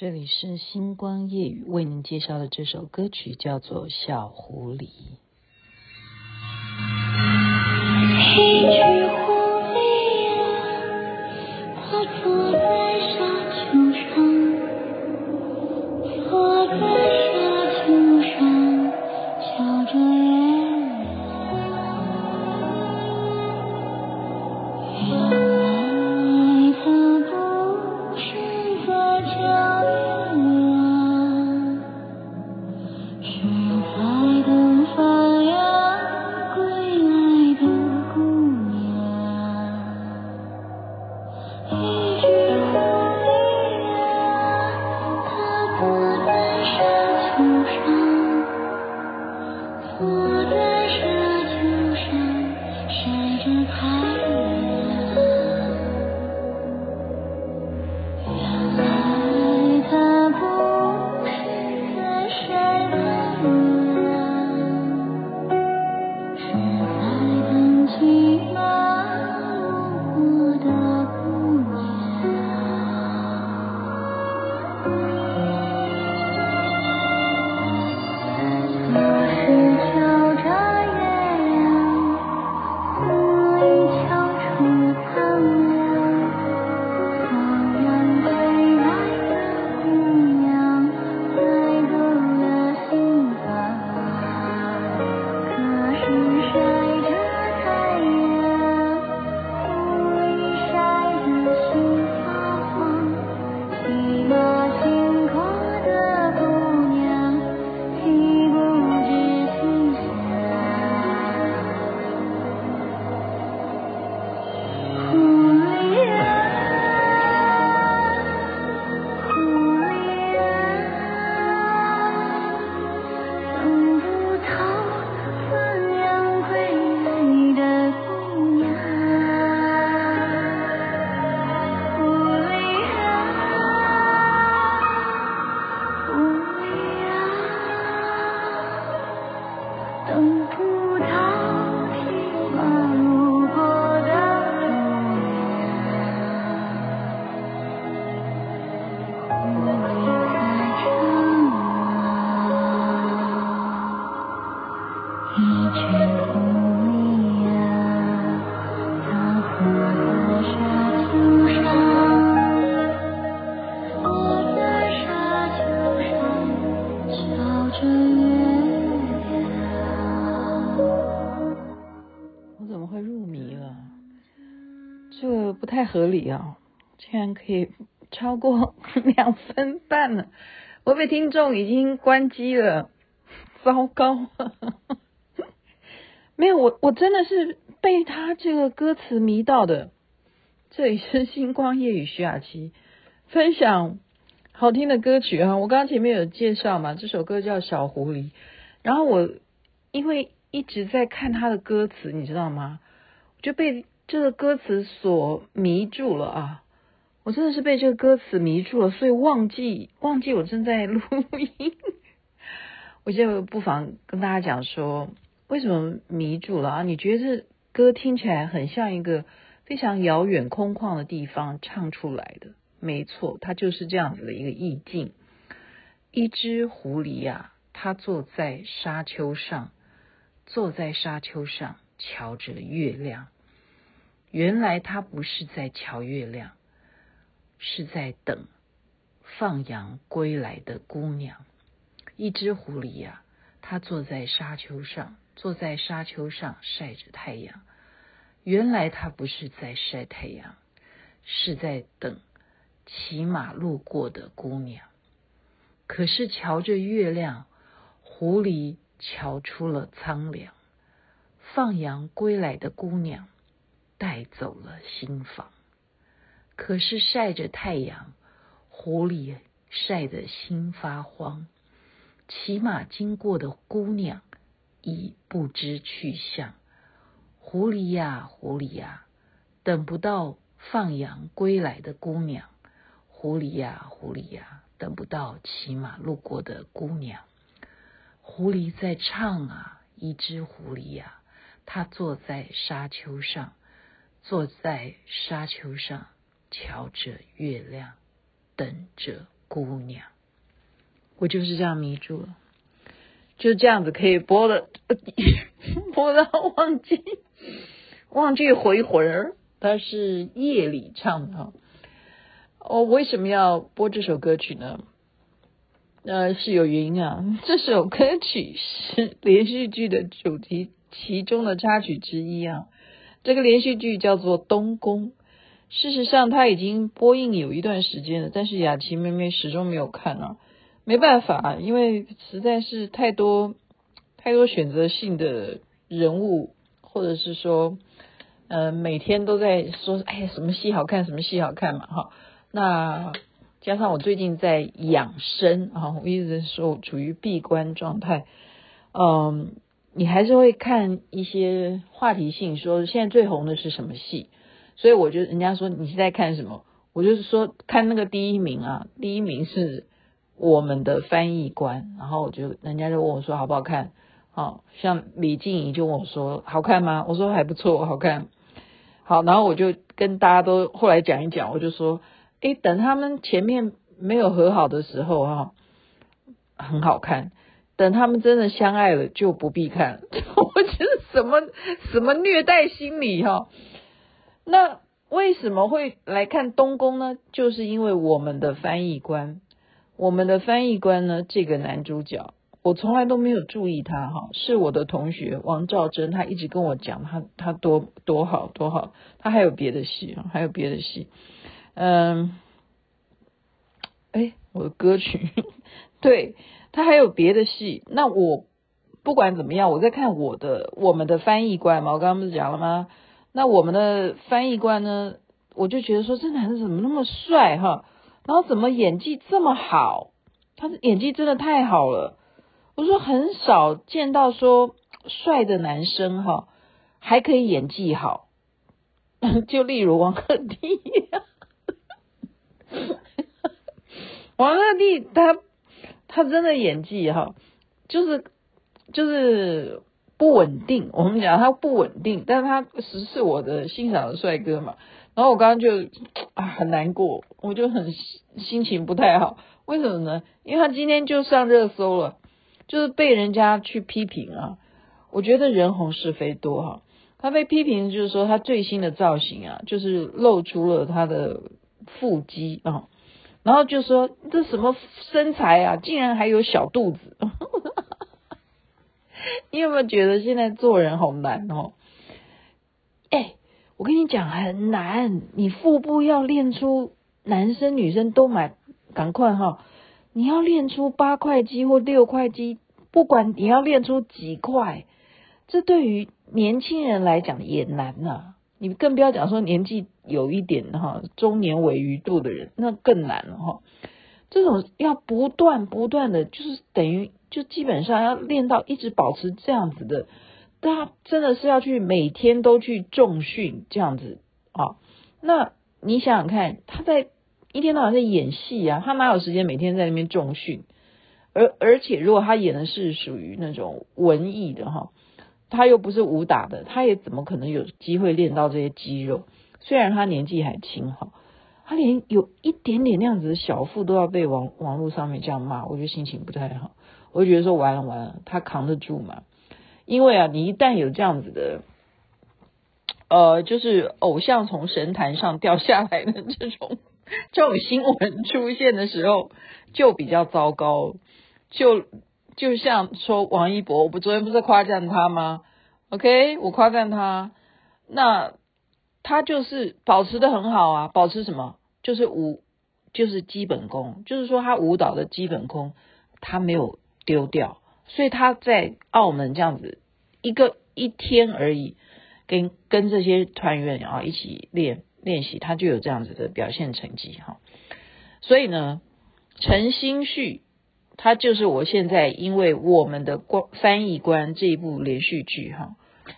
这里是星光夜语为您介绍的这首歌曲叫做《小狐狸》。合理啊！竟然可以超过 两分半了，我被听众已经关机了，糟糕！没有我，我真的是被他这个歌词迷到的。这里是星光夜雨徐雅琪分享好听的歌曲啊！我刚刚前面有介绍嘛，这首歌叫《小狐狸》，然后我因为一直在看他的歌词，你知道吗？就被。这个歌词所迷住了啊！我真的是被这个歌词迷住了，所以忘记忘记我正在录音。我就不妨跟大家讲说，为什么迷住了啊？你觉得这歌听起来很像一个非常遥远空旷的地方唱出来的？没错，它就是这样子的一个意境。一只狐狸呀，它坐在沙丘上，坐在沙丘上，瞧着月亮。原来他不是在瞧月亮，是在等放羊归来的姑娘。一只狐狸呀，它坐在沙丘上，坐在沙丘上晒着太阳。原来它不是在晒太阳，是在等骑马路过的姑娘。可是瞧着月亮，狐狸瞧出了苍凉。放羊归来的姑娘。带走了心房，可是晒着太阳，狐狸晒得心发慌。骑马经过的姑娘已不知去向。狐狸呀，狐狸呀，等不到放羊归来的姑娘。狐狸呀，狐狸呀，等不到骑马路过的姑娘。狐狸在唱啊，一只狐狸呀，它坐在沙丘上。坐在沙丘上，瞧着月亮，等着姑娘，我就是这样迷住了，就这样子可以播了，播到忘记忘记回魂儿。它是夜里唱的哈。我为什么要播这首歌曲呢？呃，是有原因啊。这首歌曲是连续剧的主题其中的插曲之一啊。这个连续剧叫做《东宫》。事实上，它已经播映有一段时间了，但是雅琪妹妹始终没有看啊。没办法，因为实在是太多太多选择性的人物，或者是说，呃，每天都在说，哎呀，什么戏好看，什么戏好看嘛，哈。那加上我最近在养生啊，我一直说我处于闭关状态，嗯，你还是会看一些话题性，说现在最红的是什么戏。所以我就人家说你是在看什么？我就是说看那个第一名啊，第一名是我们的翻译官，然后我就人家就问我说好不好看？好像李静怡就问我说好看吗？我说还不错，好看。好，然后我就跟大家都后来讲一讲，我就说，诶，等他们前面没有和好的时候哈，很好看；等他们真的相爱了，就不必看。我觉得什么什么虐待心理哈。那为什么会来看东宫呢？就是因为我们的翻译官，我们的翻译官呢，这个男主角，我从来都没有注意他哈，是我的同学王兆珍，他一直跟我讲他他多多好多好，他还有别的戏，还有别的戏，嗯，哎，我的歌曲，对，他还有别的戏，那我不管怎么样，我在看我的我们的翻译官嘛，我刚刚不是讲了吗？那我们的翻译官呢？我就觉得说，这男的怎么那么帅哈？然后怎么演技这么好？他的演技真的太好了。我说很少见到说帅的男生哈，还可以演技好。就例如王鹤棣，王鹤棣他他真的演技哈，就是就是。不稳定，我们讲他不稳定，但是他是是我的欣赏的帅哥嘛。然后我刚刚就啊很难过，我就很心情不太好。为什么呢？因为他今天就上热搜了，就是被人家去批评啊。我觉得人红是非多哈。他被批评就是说他最新的造型啊，就是露出了他的腹肌啊，然后就说这什么身材啊，竟然还有小肚子。你有没有觉得现在做人好难哦？哎，我跟你讲很难，你腹部要练出，男生女生都买，赶快哈！你要练出八块肌或六块肌，不管你要练出几块，这对于年轻人来讲也难呐。你更不要讲说年纪有一点哈，中年尾余度的人，那更难了哈。这种要不断不断的就是等于。就基本上要练到一直保持这样子的，他真的是要去每天都去重训这样子啊。那你想想看，他在一天到晚在演戏啊，他哪有时间每天在那边重训？而而且如果他演的是属于那种文艺的哈，他又不是武打的，他也怎么可能有机会练到这些肌肉？虽然他年纪还轻哈，他连有一点点那样子的小腹都要被网网络上面这样骂，我觉得心情不太好。我就觉得说完了完了，他扛得住吗？因为啊，你一旦有这样子的，呃，就是偶像从神坛上掉下来的这种 这种新闻出现的时候，就比较糟糕。就就像说王一博，我不昨天不是夸赞他吗？OK，我夸赞他，那他就是保持得很好啊，保持什么？就是舞，就是基本功，就是说他舞蹈的基本功，他没有。丢掉，所以他在澳门这样子一个一天而已，跟跟这些团员啊一起练练习，他就有这样子的表现成绩哈。所以呢，陈星旭他就是我现在因为我们的关翻译官这一部连续剧哈，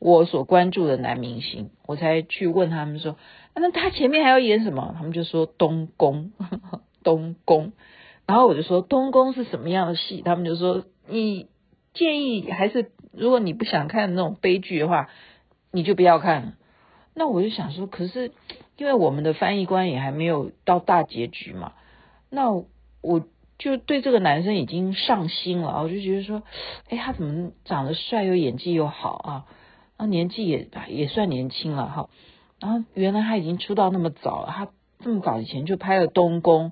我所关注的男明星，我才去问他们说，那他前面还要演什么？他们就说东宫，东宫。然后我就说东宫是什么样的戏？他们就说你建议还是如果你不想看那种悲剧的话，你就不要看。那我就想说，可是因为我们的翻译官也还没有到大结局嘛，那我就对这个男生已经上心了啊，我就觉得说，哎，他怎么长得帅又演技又好啊？啊，年纪也也算年轻了哈。然后原来他已经出道那么早了，他这么早以前就拍了《东宫》，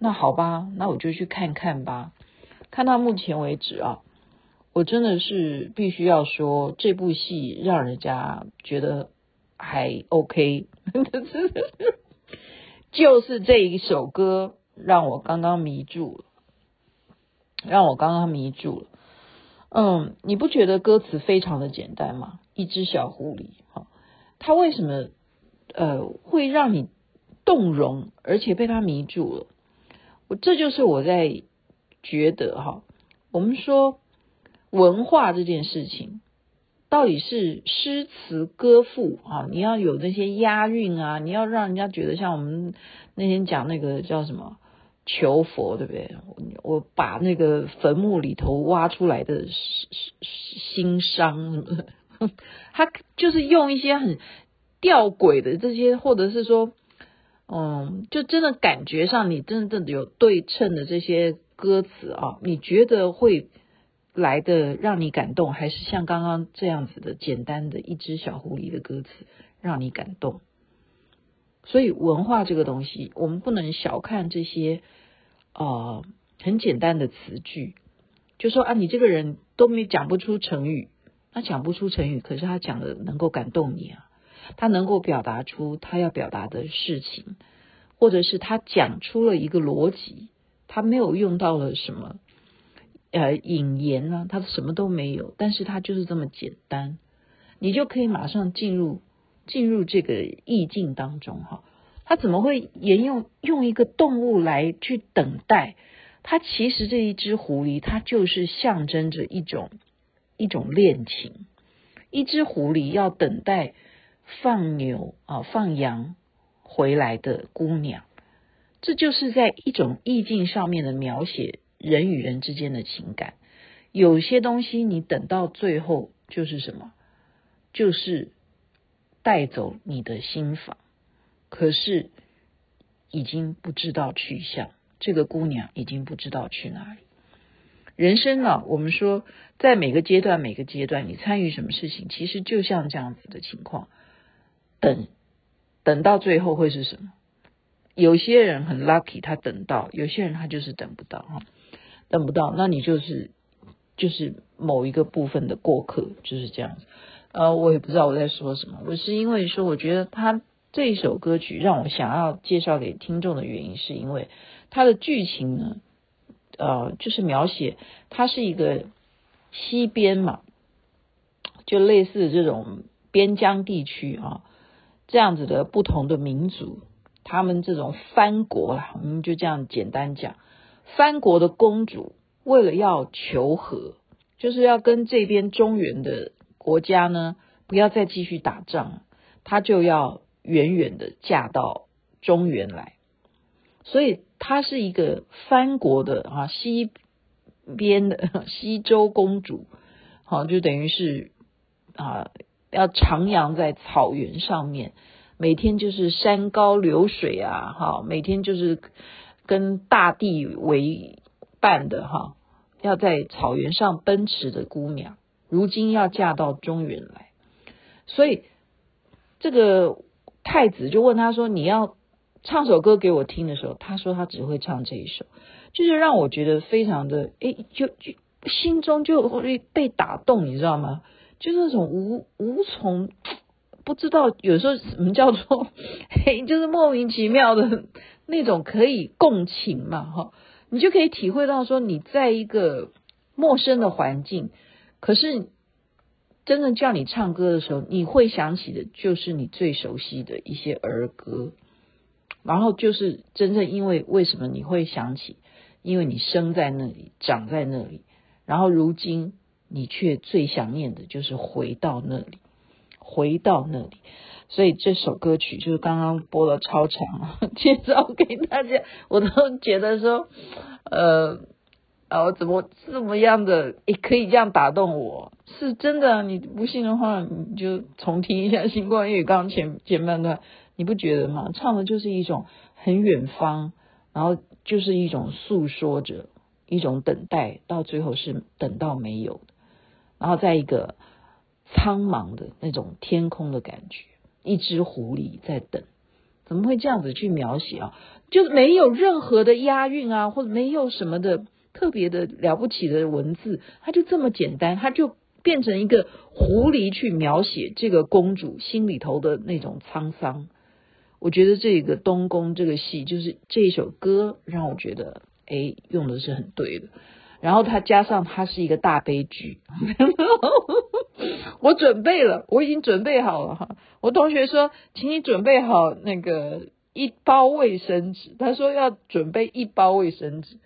那好吧，那我就去看看吧。看到目前为止啊，我真的是必须要说，这部戏让人家觉得还 OK，就是这一首歌让我刚刚迷住了，让我刚刚迷住了。嗯，你不觉得歌词非常的简单吗？一只小狐狸，哈，它为什么呃会让你动容，而且被它迷住了？我这就是我在。觉得哈，我们说文化这件事情，到底是诗词歌赋啊？你要有那些押韵啊，你要让人家觉得像我们那天讲那个叫什么求佛，对不对？我把那个坟墓里头挖出来的心伤什么，他就是用一些很吊诡的这些，或者是说，嗯，就真的感觉上你真正的有对称的这些。歌词啊，你觉得会来的让你感动，还是像刚刚这样子的简单的一只小狐狸的歌词让你感动？所以文化这个东西，我们不能小看这些、呃、很简单的词句。就说啊，你这个人都没讲不出成语，他讲不出成语，可是他讲的能够感动你啊，他能够表达出他要表达的事情，或者是他讲出了一个逻辑。他没有用到了什么呃引言呢，他什么都没有，但是他就是这么简单，你就可以马上进入进入这个意境当中哈。他怎么会沿用用一个动物来去等待？他其实这一只狐狸，它就是象征着一种一种恋情。一只狐狸要等待放牛啊放羊回来的姑娘。这就是在一种意境上面的描写人与人之间的情感。有些东西你等到最后就是什么？就是带走你的心房，可是已经不知道去向。这个姑娘已经不知道去哪里。人生呢，我们说在每个阶段，每个阶段你参与什么事情，其实就像这样子的情况。等等到最后会是什么？有些人很 lucky，他等到；有些人他就是等不到哈，等不到，那你就是就是某一个部分的过客，就是这样子。呃，我也不知道我在说什么，我是因为说，我觉得他这一首歌曲让我想要介绍给听众的原因，是因为它的剧情呢，呃，就是描写它是一个西边嘛，就类似这种边疆地区啊，这样子的不同的民族。他们这种藩国啦，我们就这样简单讲，藩国的公主为了要求和，就是要跟这边中原的国家呢，不要再继续打仗，她就要远远的嫁到中原来，所以她是一个藩国的啊西边的西周公主，好，就等于是啊要徜徉在草原上面。每天就是山高流水啊，哈，每天就是跟大地为伴的哈，要在草原上奔驰的姑娘，如今要嫁到中原来，所以这个太子就问他说：“你要唱首歌给我听的时候，他说他只会唱这一首，就是让我觉得非常的诶，就就心中就会被打动，你知道吗？就是那种无无从。”不知道有时候什么叫做 嘿，就是莫名其妙的那种可以共情嘛，哈，你就可以体会到说你在一个陌生的环境，可是真正叫你唱歌的时候，你会想起的就是你最熟悉的一些儿歌，然后就是真正因为为什么你会想起，因为你生在那里，长在那里，然后如今你却最想念的就是回到那里。回到那里，所以这首歌曲就是刚刚播了超长，介绍给大家，我都觉得说，呃，啊，我怎么这么样的也可以这样打动我？是真的，你不信的话，你就重听一下《星光夜》刚前前半段，你不觉得吗？唱的就是一种很远方，然后就是一种诉说着，一种等待，到最后是等到没有，然后在一个苍茫的那种天空的感觉，一只狐狸在等，怎么会这样子去描写啊？就是没有任何的押韵啊，或者没有什么的特别的了不起的文字，它就这么简单，它就变成一个狐狸去描写这个公主心里头的那种沧桑。我觉得这个东宫这个戏，就是这一首歌让我觉得，哎，用的是很对的。然后它加上它是一个大悲剧，我准备了，我已经准备好了哈。我同学说，请你准备好那个一包卫生纸，他说要准备一包卫生纸。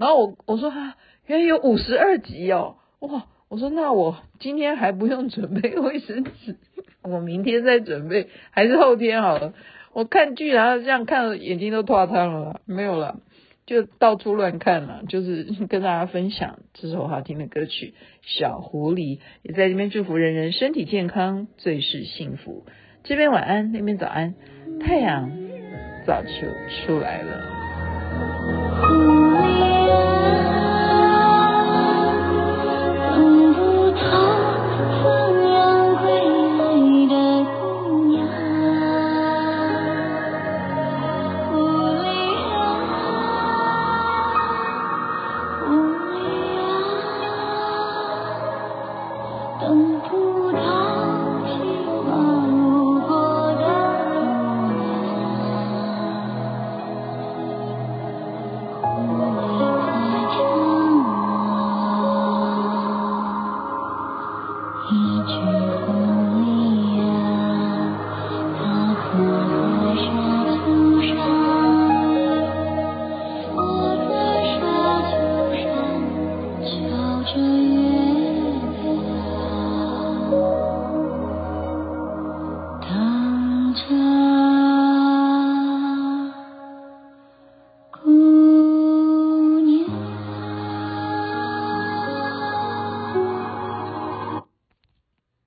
然后我我说哈，原来有五十二集哦，哇！我说那我今天还不用准备卫生纸，我明天再准备，还是后天好了。我看剧，然后这样看眼睛都脱汤了，没有了，就到处乱看了。就是跟大家分享这首好听的歌曲《小狐狸》，也在这边祝福人人身体健康，最是幸福。这边晚安，那边早安，太阳早就出来了。